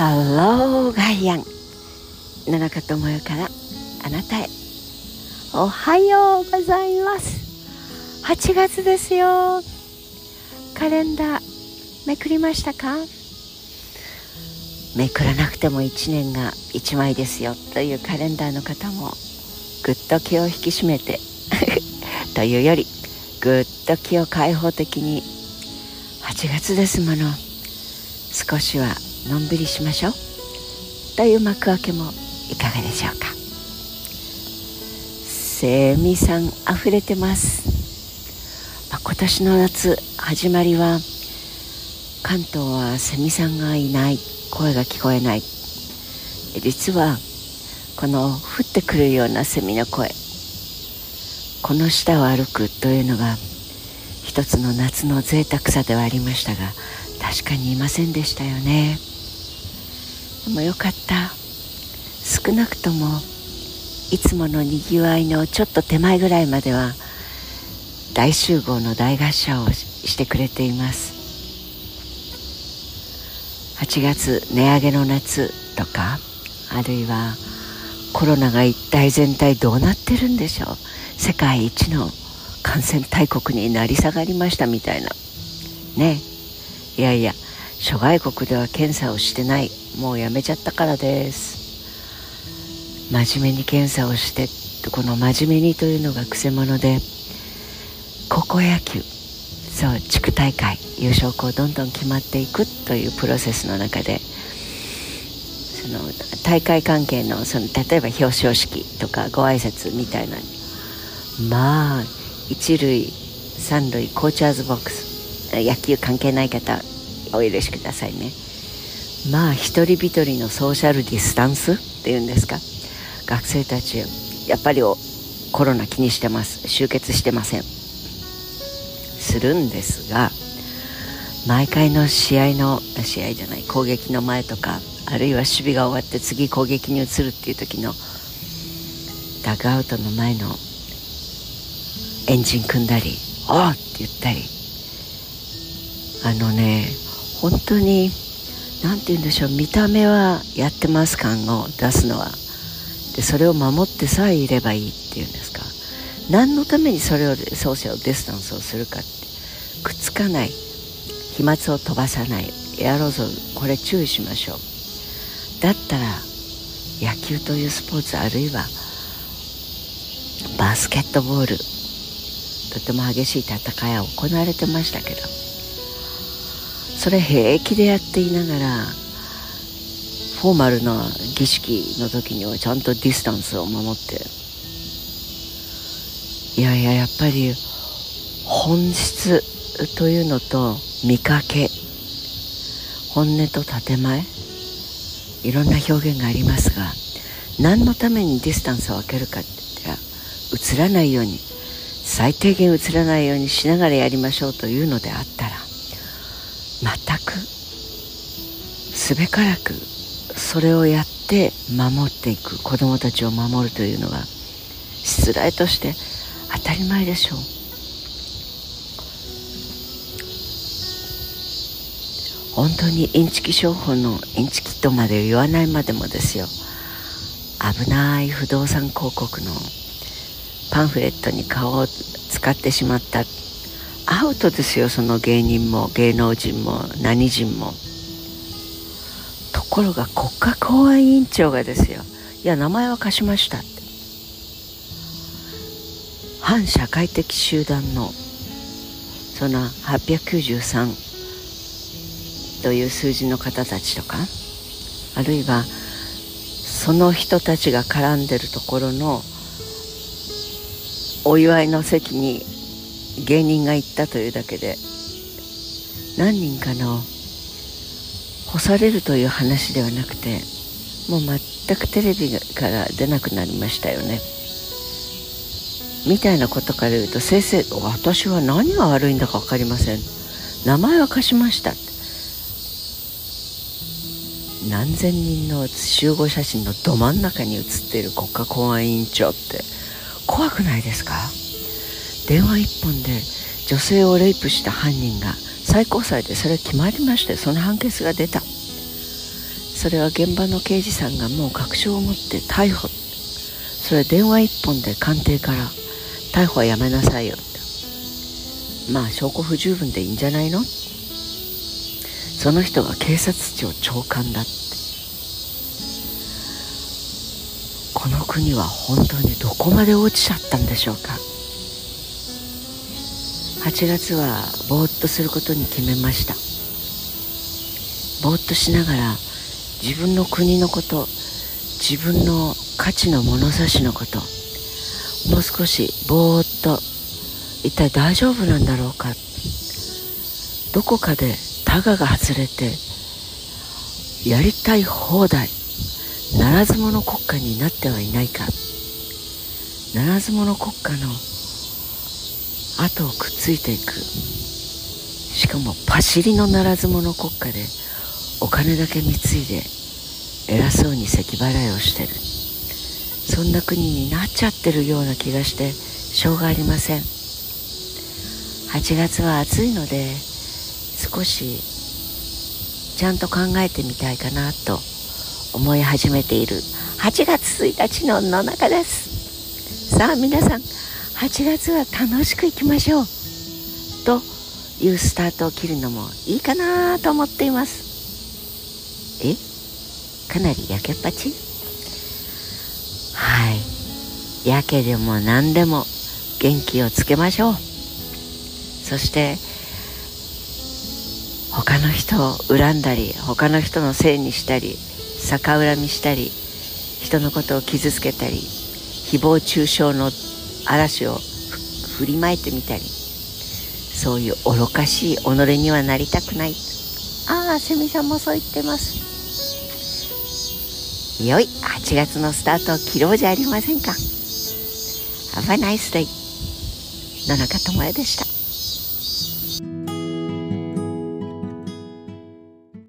ハローガイアン。野中智代からあなたへ。おはようございます。8月ですよ。カレンダーめくりましたか？めくらなくても1年が1枚ですよ。というカレンダーの方もぐっと気を引き締めて というよりぐっと気を開放的に8月ですもの。少しはのんびりしましょう。という幕開けもいかがでしょうか。セミさん溢れてます、まあ、今年の夏始まりは関東はセミさんがいない。声が聞こえない。実はこの降ってくるようなセミの声。この下を歩くというのが一つの夏の贅沢さではありましたが確かにいませんでしたよね。でもよかった。少なくともいつものにぎわいのちょっと手前ぐらいまでは大集合の大合唱をしてくれています。8月値上げの夏とかあるいはコロナが一体全体どうなってるんでしょう。世界一の感染大国になり下がりましたみたいな。ね。いやいや諸外国では検査をしてない。もうやめちゃったからです。真面目に検査をしてこの真面目にというのがくせ者で高校野球そう地区大会優勝校どんどん決まっていくというプロセスの中でその大会関係のその例えば表彰式とかご挨拶みたいな。まあ一塁三塁コーチャーズボックス野球関係ない方お許しくださいね。まあ一人一人のソーシャルディスタンスっていうんですか？学生たちやっぱりコロナ気にしてます。集結してません。するんですが毎回の試合の試合じゃない攻撃の前とかあるいは守備が終わって次攻撃に移るっていう時のダグアウトの前のエンジン組んだり「おっ!」って言ったりあのね本当に何て言うんでしょう見た目はやってます感を出すのは。でそれを守ってさえいればいいっていうんですか。何のためにそれをソーシャルディスタンスをするかって。くっつかない。飛沫を飛ばさない。エアロゾルこれ注意しましょう。だったら野球というスポーツあるいはバスケットボール。とても激しい戦いは行われてましたけど。それ平気でやっていながらフォーマルな儀式の時にはちゃんとディスタンスを守って。いやいややっぱり本質というのと見かけ。本音と建前。いろんな表現がありますが何のためにディスタンスを空けるかって言ったら映らないように最低限映らないようにしながらやりましょうというのであったらくすべからくそれをやって守っていく子供たちを守るというのは失礼として当たり前でしょう。本当にインチキ商法のインチキとまで言わないまでもですよ。危ない不動産広告のパンフレットに顔を使ってしまった。アウトですよその芸人も芸能人も何人も。ところが国家公安委員長がですよ。いや名前は貸しましたって。反社会的集団のその893という数字の方たちとかあるいはその人たちが絡んでるところのお祝いの席に芸人が行ったというだけで何人かの干されるという話ではなくてもう全くテレビから出なくなりましたよね。みたいなことから言うと先生私は何が悪いんだか分かりません。名前は貸しました。何千人の集合写真のど真ん中に写っている国家公安委員長って怖くないですか？電話一本で女性をレイプした犯人が最高裁でそれ決まりましてその判決が出た。それは現場の刑事さんがもう確証を持って逮捕。それ電話一本で官邸から。逮捕はやめなさいよって。まあ証拠不十分でいいんじゃないの？その人が警察庁長官だって。この国は本当にどこまで落ちちゃったんでしょうか？8月はぼーっとすることに決めました。ぼーっとしながら自分の国のこと自分の価値の物差しのこともう少しぼーっと一体大丈夫なんだろうか。どこかでタガが外れてやりたい放題ならず者国家になってはいないか。ならず者国家の後をくっついていく。しかもパシリのならず者国家でお金だけ貢いで偉そうに咳払いをしてる。そんな国になっちゃってるような気がしてしょうがありません。8月は暑いので少しちゃんと考えてみたいかなと思い始めている。8月1日の野中です。さあ皆さん8月は楽しくいきましょう。というスタートを切るのもいいかなと思っています。え？かなり焼けっぱち？はい。やけでも何でも元気をつけましょう。そして他の人を恨んだり他の人のせいにしたり逆恨みしたり人のことを傷つけたり誹謗中傷の嵐を振りまいてみたりそういう愚かしい己にはなりたくない。ああセミさんもそう言ってます。よい8月のスタートを切ろうじゃありませんか。Have a nice day 野中智也でした